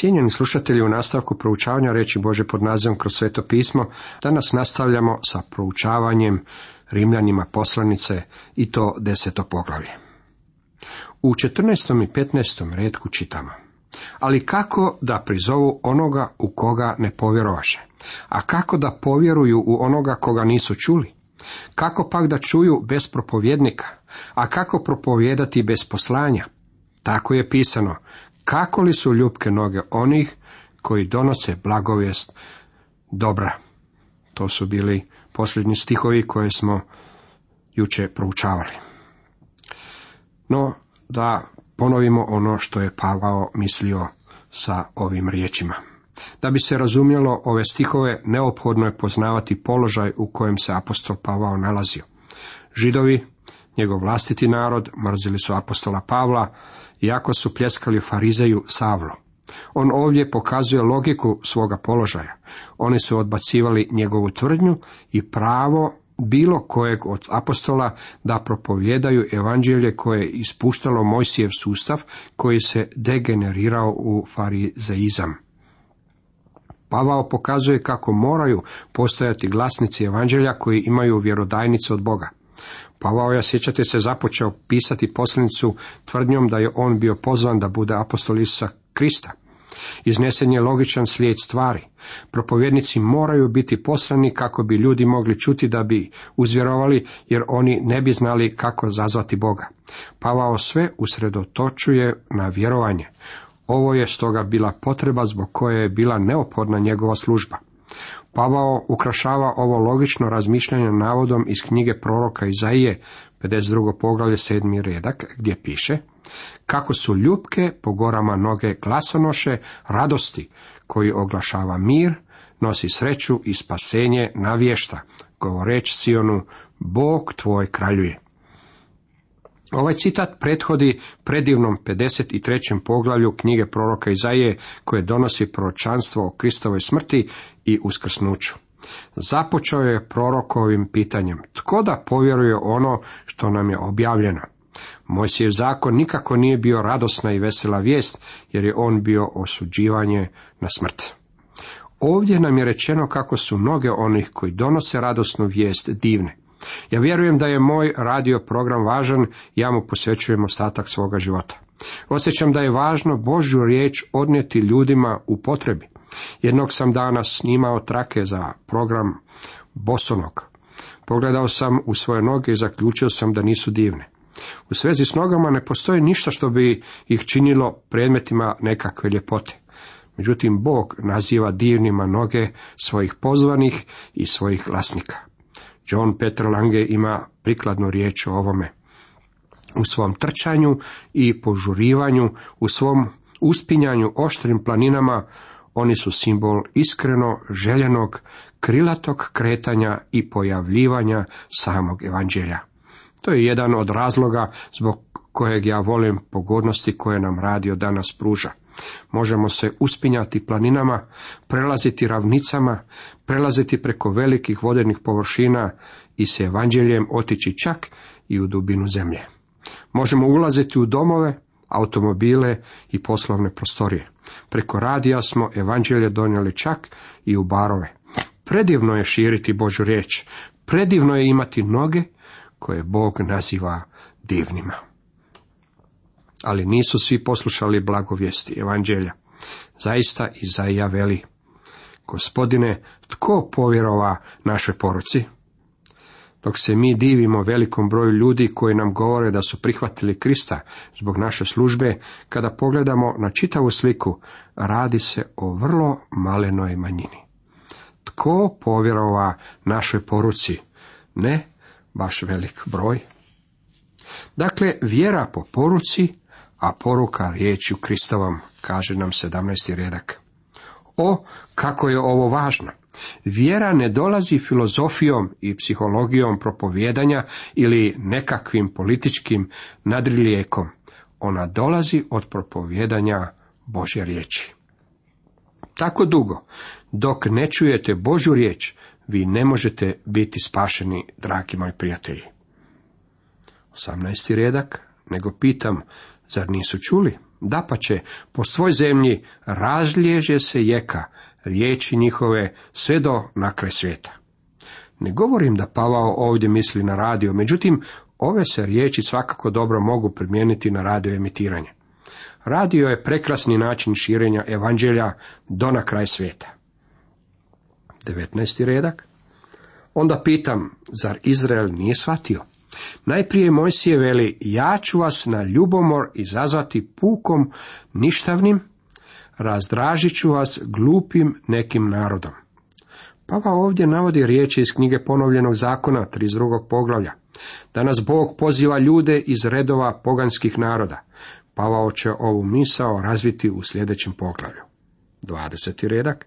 Cijenjeni slušatelji u nastavku proučavanja reći Bože pod nazivom kroz sveto pismo, danas nastavljamo sa proučavanjem Rimljanima poslanice i to deseto poglavlje. U 14. i 15. redku čitamo. Ali kako da prizovu onoga u koga ne povjerovaše? A kako da povjeruju u onoga koga nisu čuli? Kako pak da čuju bez propovjednika? A kako propovijedati bez poslanja? Tako je pisano, kako li su ljubke noge onih koji donose blagovijest dobra. To su bili posljednji stihovi koje smo juče proučavali. No, da ponovimo ono što je Pavao mislio sa ovim riječima. Da bi se razumjelo ove stihove, neophodno je poznavati položaj u kojem se apostol Pavao nalazio. Židovi, njegov vlastiti narod, mrzili su apostola Pavla, iako su pljeskali farizeju Savlo. On ovdje pokazuje logiku svoga položaja. Oni su odbacivali njegovu tvrdnju i pravo bilo kojeg od apostola da propovjedaju evanđelje koje je ispuštalo Mojsijev sustav koji se degenerirao u farizeizam. Pavao pokazuje kako moraju postojati glasnici evanđelja koji imaju vjerodajnicu od Boga. Pavao je, sjećate se, započeo pisati poslanicu tvrdnjom da je on bio pozvan da bude apostol Isusa Krista. Iznesen je logičan slijed stvari. Propovjednici moraju biti poslani kako bi ljudi mogli čuti da bi uzvjerovali, jer oni ne bi znali kako zazvati Boga. Pavao sve usredotočuje na vjerovanje. Ovo je stoga bila potreba zbog koje je bila neophodna njegova služba. Pavao ukrašava ovo logično razmišljanje navodom iz knjige proroka Izaije, 52. poglavlje 7. redak, gdje piše kako su ljubke po gorama noge glasonoše radosti, koji oglašava mir, nosi sreću i spasenje navješta, govoreć Sionu, Bog tvoj kraljuje. Ovaj citat prethodi predivnom 53. poglavlju knjige proroka Izaije koje donosi proročanstvo o Kristovoj smrti i uskrsnuću. Započeo je prorokovim pitanjem, tko da povjeruje ono što nam je objavljeno? Mojsijev zakon nikako nije bio radosna i vesela vijest, jer je on bio osuđivanje na smrt. Ovdje nam je rečeno kako su mnoge onih koji donose radosnu vijest divne. Ja vjerujem da je moj radio program važan, ja mu posvećujem ostatak svoga života. Osjećam da je važno Božju riječ odnijeti ljudima u potrebi. Jednog sam dana snimao trake za program Bosonog. Pogledao sam u svoje noge i zaključio sam da nisu divne. U svezi s nogama ne postoji ništa što bi ih činilo predmetima nekakve ljepote. Međutim, Bog naziva divnima noge svojih pozvanih i svojih glasnika. John Peter Lange ima prikladnu riječ o ovome. U svom trčanju i požurivanju, u svom uspinjanju oštrim planinama, oni su simbol iskreno željenog, krilatog kretanja i pojavljivanja samog evanđelja. To je jedan od razloga zbog kojeg ja volim pogodnosti koje nam radio danas pruža. Možemo se uspinjati planinama, prelaziti ravnicama, prelaziti preko velikih vodenih površina i se evanđeljem otići čak i u dubinu zemlje. Možemo ulaziti u domove, automobile i poslovne prostorije. Preko radija smo evanđelje donijeli čak i u barove. Predivno je širiti Božu riječ, predivno je imati noge koje Bog naziva divnima. Ali nisu svi poslušali blagovijesti evanđelja. Zaista Izaija veli, gospodine, tko povjerova našoj poruci? Dok se mi divimo velikom broju ljudi koji nam govore da su prihvatili Krista zbog naše službe, kada pogledamo na čitavu sliku, radi se o vrlo malenoj manjini. Tko povjerova našoj poruci? Ne baš velik broj. Dakle, vjera po poruci, a poruka riječju Kristovom, kaže nam 17. redak. O, kako je ovo važno! Vjera ne dolazi filozofijom i psihologijom propovjedanja ili nekakvim političkim nadriljekom. Ona dolazi od propovjedanja Božje riječi. Tako dugo, dok ne čujete Božju riječ, vi ne možete biti spašeni, dragi moji prijatelji. 18. redak, nego pitam, zar nisu čuli? Dapače, po svoj zemlji razliježe se jeka, riječi njihove sve do nakraj svijeta. Ne govorim da Pavao ovdje misli na radio, međutim, ove se riječi svakako dobro mogu primijeniti na radio emitiranje. Radio je prekrasni način širenja evanđelja do na kraj svijeta. 19. redak. Onda pitam, zar Izrael nije shvatio? Najprije Mojsije veli, ja ću vas na ljubomor izazvati pukom ništavnim, razdražit ću vas glupim nekim narodom. Pava ovdje navodi riječi iz knjige ponovljenog zakona 32. poglavlja. Danas Bog poziva ljude iz redova poganskih naroda. Pavao će ovu misao razviti u sljedećem poglavlju. 20. redak.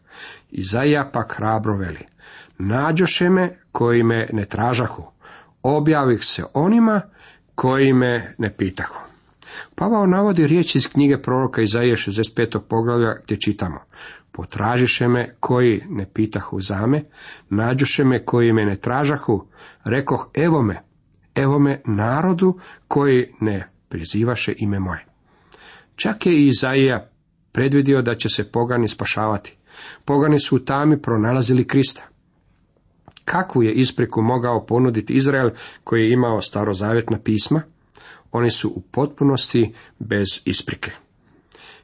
Izaija pak hrabro veli. Nađoše me koji me ne tražahu. Objavih se onima koji me ne pitahu. Pavao navodi riječ iz knjige proroka Izaije 65. poglavlja gdje čitamo. Potražiše me koji ne pitahu za me, nađuše me koji me ne tražahu, rekoh evo me, evo me narodu koji ne prizivaše ime moje. Čak je i Izaija predvidio da će se pogani spašavati. Pogani su u tami pronalazili Krista. Kakvu je ispriku mogao ponuditi Izrael koji je imao starozavjetna pisma? Oni su u potpunosti bez isprike.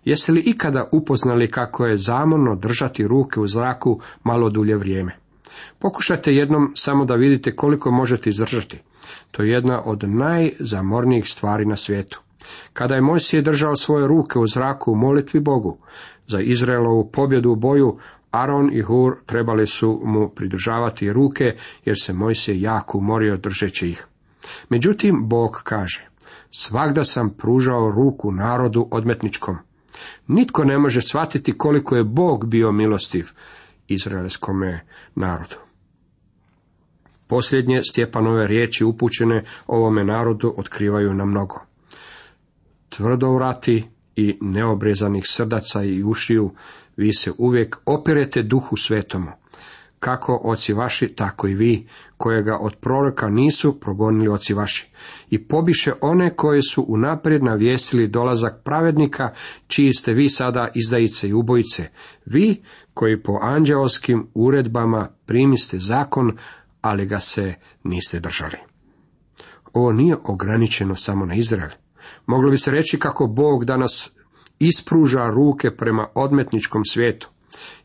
Jeste li ikada upoznali kako je zamorno držati ruke u zraku malo dulje vrijeme? Pokušajte jednom samo da vidite koliko možete izdržati. To je jedna od najzamornijih stvari na svijetu. Kada je Mojsije držao svoje ruke u zraku u molitvi Bogu za Izraelovu pobjedu u boju, Aron i Hur trebali su mu pridržavati ruke, jer se Mojsije jako umorio držeći ih. Međutim, Bog kaže, svakda sam pružao ruku narodu odmetničkom. Nitko ne može shvatiti koliko je Bog bio milostiv izraelskome narodu. Posljednje Stjepanove riječi upućene ovome narodu otkrivaju na mnogo. Tvrdovrati i neobrezanih srdaca i ušiju, vi se uvijek opirete duhu svetomu, kako oci vaši, tako i vi, kojega od proroka nisu progonili oci vaši, i pobiše one koje su unaprijed navijestili dolazak pravednika, čiji ste vi sada izdajice i ubojice, vi koji po anđeoskim uredbama primiste zakon, ali ga se niste držali. Ovo nije ograničeno samo na Izrael. Moglo bi se reći kako Bog danas ispruža ruke prema odmetničkom svijetu.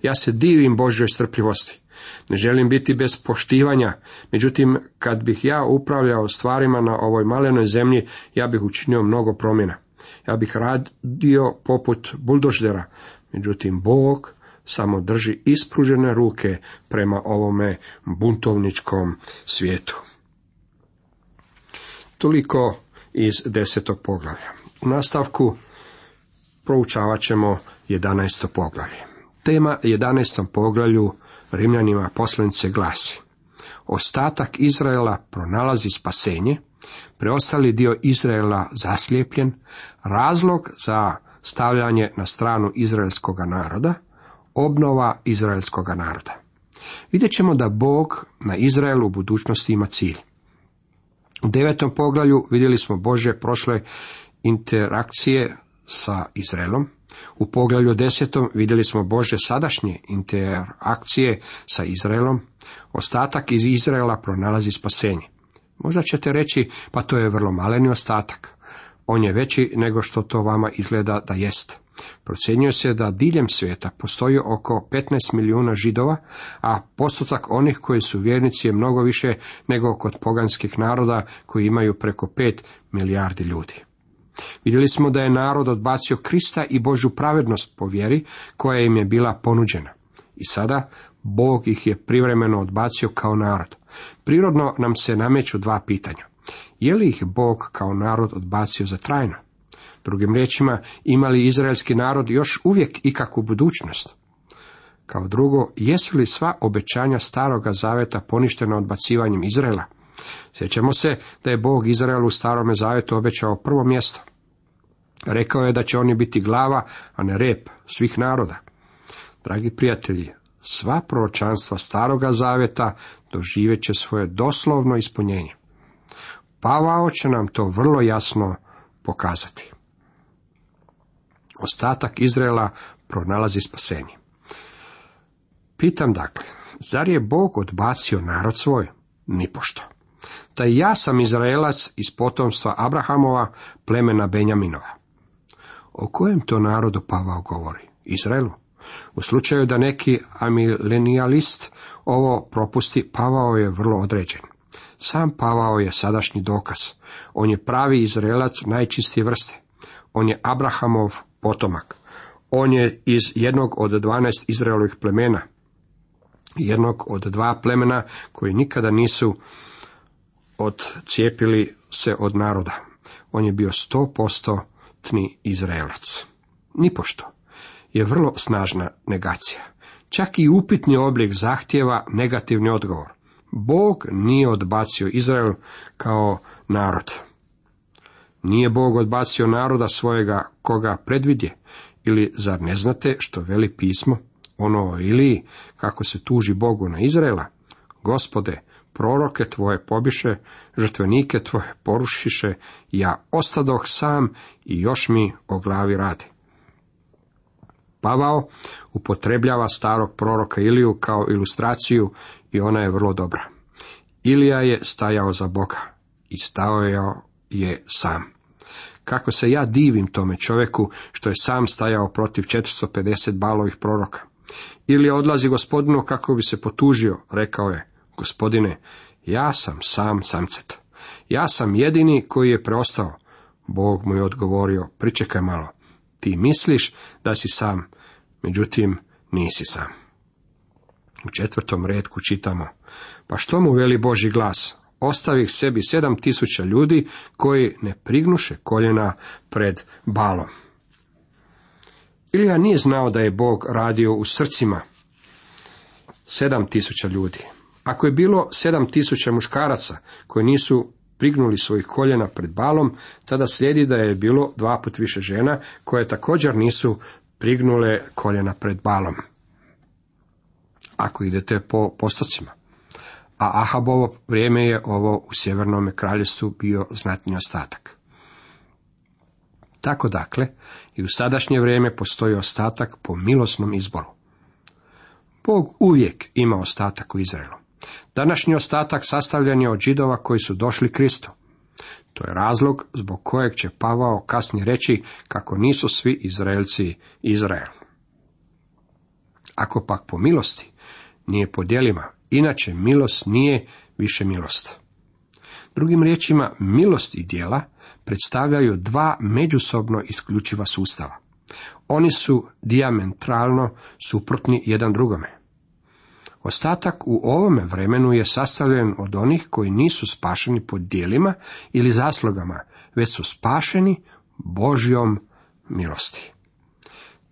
Ja se divim Božoj strpljivosti. Ne želim biti bez poštivanja, međutim, kad bih ja upravljao stvarima na ovoj malenoj zemlji, ja bih učinio mnogo promjena. Ja bih radio poput buldoždera, međutim, Bog samo drži ispružene ruke prema ovome buntovničkom svijetu. Toliko iz desetog poglavlja. U nastavku proučavat ćemo 11. poglavlje. Tema 11. poglavlju Rimljanima poslanice glasi Ostatak Izraela pronalazi spasenje, preostali dio Izraela zaslijepljen, razlog za stavljanje na stranu izraelskog naroda, obnova izraelskog naroda. Vidjet ćemo da Bog na Izraelu u budućnosti ima cilj. U devetom poglavlju vidjeli smo Bože prošle interakcije sa Izraelom. U poglavlju desetom vidjeli smo Bože sadašnje interakcije sa Izraelom. Ostatak iz Izraela pronalazi spasenje. Možda ćete reći, pa to je vrlo maleni ostatak. On je veći nego što to vama izgleda da jest. Procjenjuje se da diljem svijeta postoji oko 15 milijuna židova, a postotak onih koji su vjernici je mnogo više nego kod poganskih naroda koji imaju preko 5 milijardi ljudi. Vidjeli smo da je narod odbacio Krista i Božju pravednost po vjeri koja im je bila ponuđena. I sada Bog ih je privremeno odbacio kao narod. Prirodno nam se nameću dva pitanja. Je li ih Bog kao narod odbacio za trajno? Drugim riječima, ima li izraelski narod još uvijek ikakvu budućnost? Kao drugo, jesu li sva obećanja staroga zaveta poništena odbacivanjem Izraela? Sjećamo se da je Bog Izraelu u starome zavetu obećao prvo mjesto. Rekao je da će oni biti glava, a ne rep svih naroda. Dragi prijatelji, sva proročanstva staroga zaveta doživjet će svoje doslovno ispunjenje. Pavao će nam to vrlo jasno pokazati. Ostatak Izraela pronalazi spasenje. Pitam dakle, zar je Bog odbacio narod svoj? Nipošto. Taj ja sam Izraelac iz potomstva Abrahamova, plemena Benjaminova. O kojem to narodu Pavao govori? Izraelu. U slučaju da neki amilenijalist ovo propusti, Pavao je vrlo određen. Sam Pavao je sadašnji dokaz. On je pravi Izraelac najčistije vrste. On je Abrahamov potomak. On je iz jednog od dvanaest Izraelovih plemena. Jednog od dva plemena koji nikada nisu odcijepili se od naroda. On je bio sto postotni Izraelac. Nipošto je vrlo snažna negacija. Čak i upitni oblik zahtjeva negativni odgovor. Bog nije odbacio Izrael kao narod. Nije Bog odbacio naroda svojega koga predvidje, ili zar ne znate što veli pismo, ono o Iliji, kako se tuži Bogu na Izraela? Gospode, proroke tvoje pobiše, žrtvenike tvoje porušiše, ja ostadoh sam i još mi o glavi radi. Pavao upotrebljava starog proroka Iliju kao ilustraciju i ona je vrlo dobra. Ilija je stajao za Boga i stajao je sam. Kako se ja divim tome čovjeku što je sam stajao protiv 450 balovih proroka. Ili odlazi gospodinu kako bi se potužio, rekao je, gospodine, ja sam sam samcet. Ja sam jedini koji je preostao. Bog mu je odgovorio, pričekaj malo. Ti misliš da si sam, međutim nisi sam. U četvrtom redku čitamo, pa što mu veli Boži glas? Ostavi sebi sedam tisuća ljudi koji ne prignuše koljena pred balom. Ilija nije znao da je Bog radio u srcima sedam tisuća ljudi. Ako je bilo sedam tisuća muškaraca koji nisu prignuli svojih koljena pred balom, tada slijedi da je bilo dva put više žena koje također nisu prignule koljena pred balom. Ako idete po postocima. A Ahabovo vrijeme je ovo u sjevernom kraljestvu bio znatni ostatak. Tako dakle, i u sadašnje vrijeme postoji ostatak po milosnom izboru. Bog uvijek ima ostatak u Izraelu. Današnji ostatak sastavljen je od židova koji su došli Kristu. To je razlog zbog kojeg će Pavao kasnije reći kako nisu svi Izraelci Izrael. Ako pak po milosti nije po djelima, inače milost nije više milost. Drugim riječima, milost i djela predstavljaju dva međusobno isključiva sustava. Oni su diametralno suprotni jedan drugome. Ostatak u ovome vremenu je sastavljen od onih koji nisu spašeni pod dijelima ili zaslugama, već su spašeni Božjom milosti.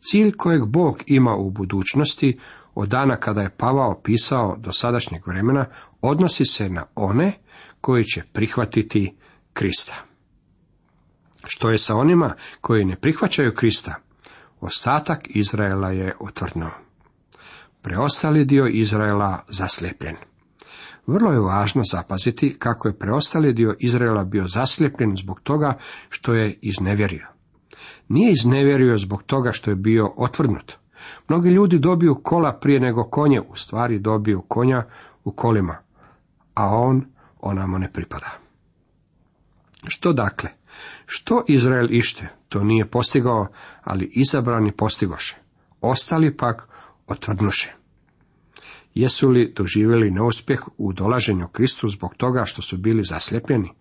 Cilj kojeg Bog ima u budućnosti od dana kada je Pavao pisao do sadašnjeg vremena odnosi se na one koji će prihvatiti Krista. Što je sa onima koji ne prihvaćaju Krista? Ostatak Izraela je otvrdnuo preostali dio Izraela zaslijepljen. Vrlo je važno zapaziti kako je preostali dio Izraela bio zaslijepljen zbog toga što je iznevjerio. Nije iznevjerio zbog toga što je bio otvrdnut. Mnogi ljudi dobiju kola prije nego konje, u stvari dobiju konja u kolima, a on onamo ne pripada. Što dakle? Što Izrael ište? To nije postigao, ali izabrani postigoše. Ostali pak otvrdnuše. Jesu li doživjeli neuspjeh u dolaženju Kristu zbog toga što su bili zaslijepljeni?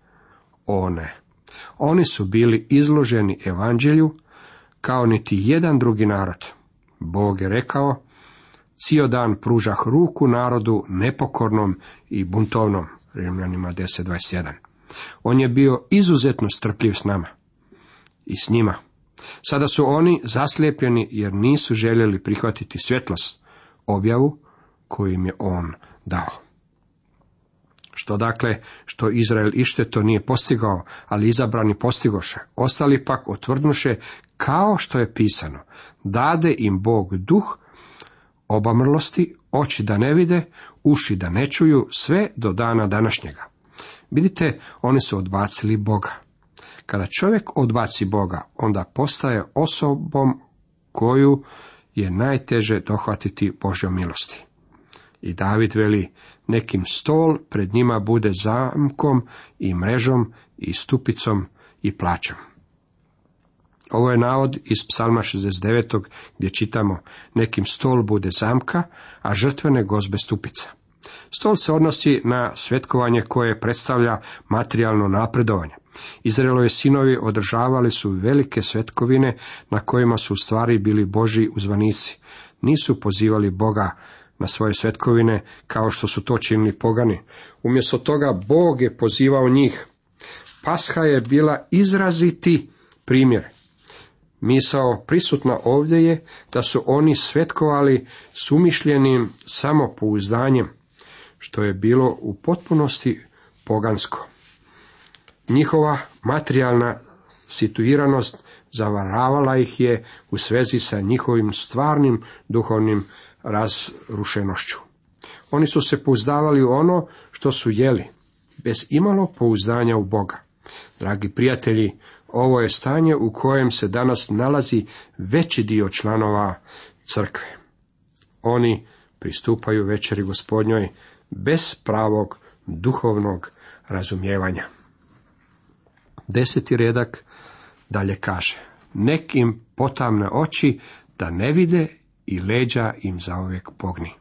O ne. Oni su bili izloženi evanđelju kao niti jedan drugi narod. Bog je rekao, cijel dan pružah ruku narodu nepokornom i buntovnom. Rimljanima 10.27. On je bio izuzetno strpljiv s nama i s njima. Sada su oni zaslijepljeni jer nisu željeli prihvatiti svjetlost, objavu koju im je on dao. Što dakle, što Izrael ište to nije postigao, ali izabrani postigoše, ostali pak otvrdnuše kao što je pisano, dade im Bog duh obamrlosti, oči da ne vide, uši da ne čuju, sve do dana današnjega. Vidite, oni su odbacili Boga. Kada čovjek odbaci Boga, onda postaje osobom koju je najteže dohvatiti Božjom milosti. I David veli, nekim stol pred njima bude zamkom i mrežom i stupicom i plaćom. Ovo je navod iz psalma 69. gdje čitamo nekim stol bude zamka, a žrtvene gozbe stupica. Stol se odnosi na svetkovanje koje predstavlja materijalno napredovanje. Izraelove sinovi održavali su velike svetkovine na kojima su u stvari bili Boži uzvanici. Nisu pozivali Boga na svoje svetkovine kao što su to činili pogani. Umjesto toga Bog je pozivao njih. Pasha je bila izraziti primjer. Misao prisutna ovdje je da su oni svetkovali sumišljenim samopouzdanjem, što je bilo u potpunosti pogansko. Njihova materijalna situiranost zavaravala ih je u svezi sa njihovim stvarnim duhovnim razrušenošću. Oni su se pouzdavali u ono što su jeli, bez imalo pouzdanja u Boga. Dragi prijatelji, ovo je stanje u kojem se danas nalazi veći dio članova crkve. Oni pristupaju večeri gospodnjoj bez pravog duhovnog razumijevanja. Deseti redak dalje kaže, nek im potamne oči da ne vide i leđa im zauvijek pogni.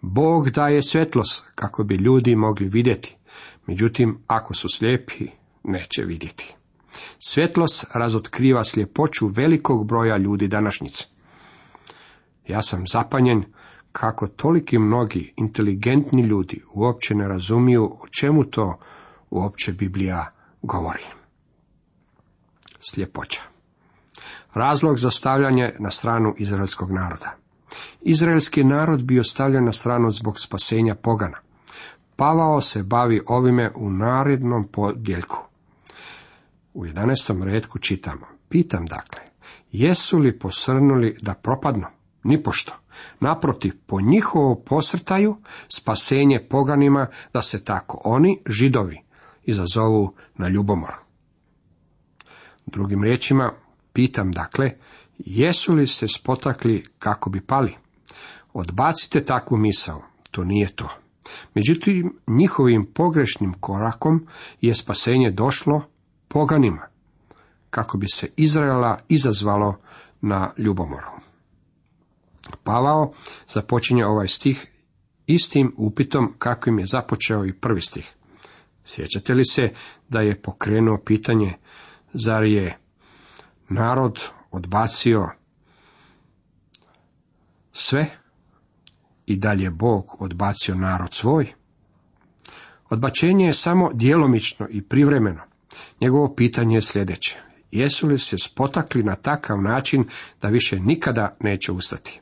Bog daje svjetlost kako bi ljudi mogli vidjeti, međutim ako su slijepi neće vidjeti. Svjetlost razotkriva sljepoću velikog broja ljudi današnjice. Ja sam zapanjen kako toliki mnogi inteligentni ljudi uopće ne razumiju o čemu to uopće Biblija govori. Sljepoća. Razlog za stavljanje na stranu izraelskog naroda. Izraelski narod bio stavljen na stranu zbog spasenja pogana. Pavao se bavi ovime u narednom podjeljku. U 11. redku čitamo. Pitam dakle, jesu li posrnuli da propadnu? Nipošto. Naprotiv, po njihovo posrtaju spasenje poganima da se tako oni, židovi, izazovu na ljubomor. Drugim riječima, pitam dakle, jesu li se spotakli kako bi pali? Odbacite takvu misao, to nije to. Međutim, njihovim pogrešnim korakom je spasenje došlo poganima, kako bi se Izraela izazvalo na ljubomoru. Pavao započinje ovaj stih istim upitom kakvim je započeo i prvi stih. Sjećate li se da je pokrenuo pitanje, zar je narod odbacio sve i dalje Bog odbacio narod svoj? Odbačenje je samo djelomično i privremeno. Njegovo pitanje je sljedeće. Jesu li se spotakli na takav način da više nikada neće ustati?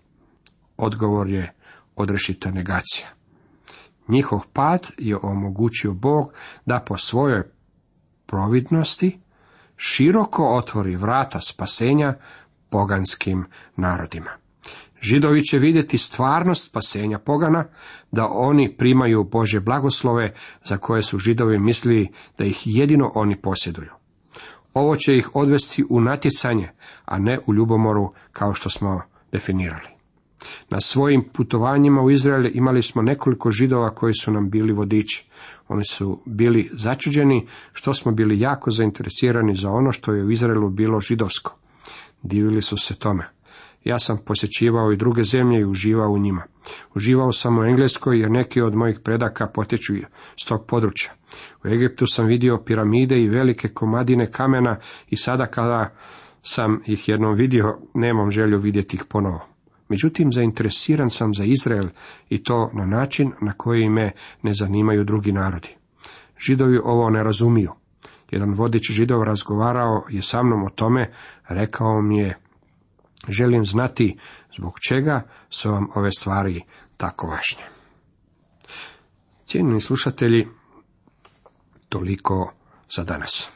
Odgovor je odrešita negacija. Njihov pad je omogućio Bog da po svojoj providnosti široko otvori vrata spasenja poganskim narodima. Židovi će vidjeti stvarnost spasenja pogana, da oni primaju Bože blagoslove za koje su židovi mislili da ih jedino oni posjeduju. Ovo će ih odvesti u natjecanje, a ne u ljubomoru kao što smo definirali. Na svojim putovanjima u Izrael imali smo nekoliko židova koji su nam bili vodiči. Oni su bili začuđeni što smo bili jako zainteresirani za ono što je u Izraelu bilo židovsko. Divili su se tome. Ja sam posjećivao i druge zemlje i uživao u njima. Uživao sam u Engleskoj jer neki od mojih predaka potječu s tog područja. U Egiptu sam vidio piramide i velike komadine kamena i sada kada sam ih jednom vidio, nemam želju vidjeti ih ponovo. Međutim, zainteresiran sam za Izrael i to na način na koji me ne zanimaju drugi narodi. Židovi ovo ne razumiju. Jedan vodič židov razgovarao je sa mnom o tome, rekao mi je, želim znati zbog čega su vam ove stvari tako važne. Cijenjeni slušatelji, toliko za danas.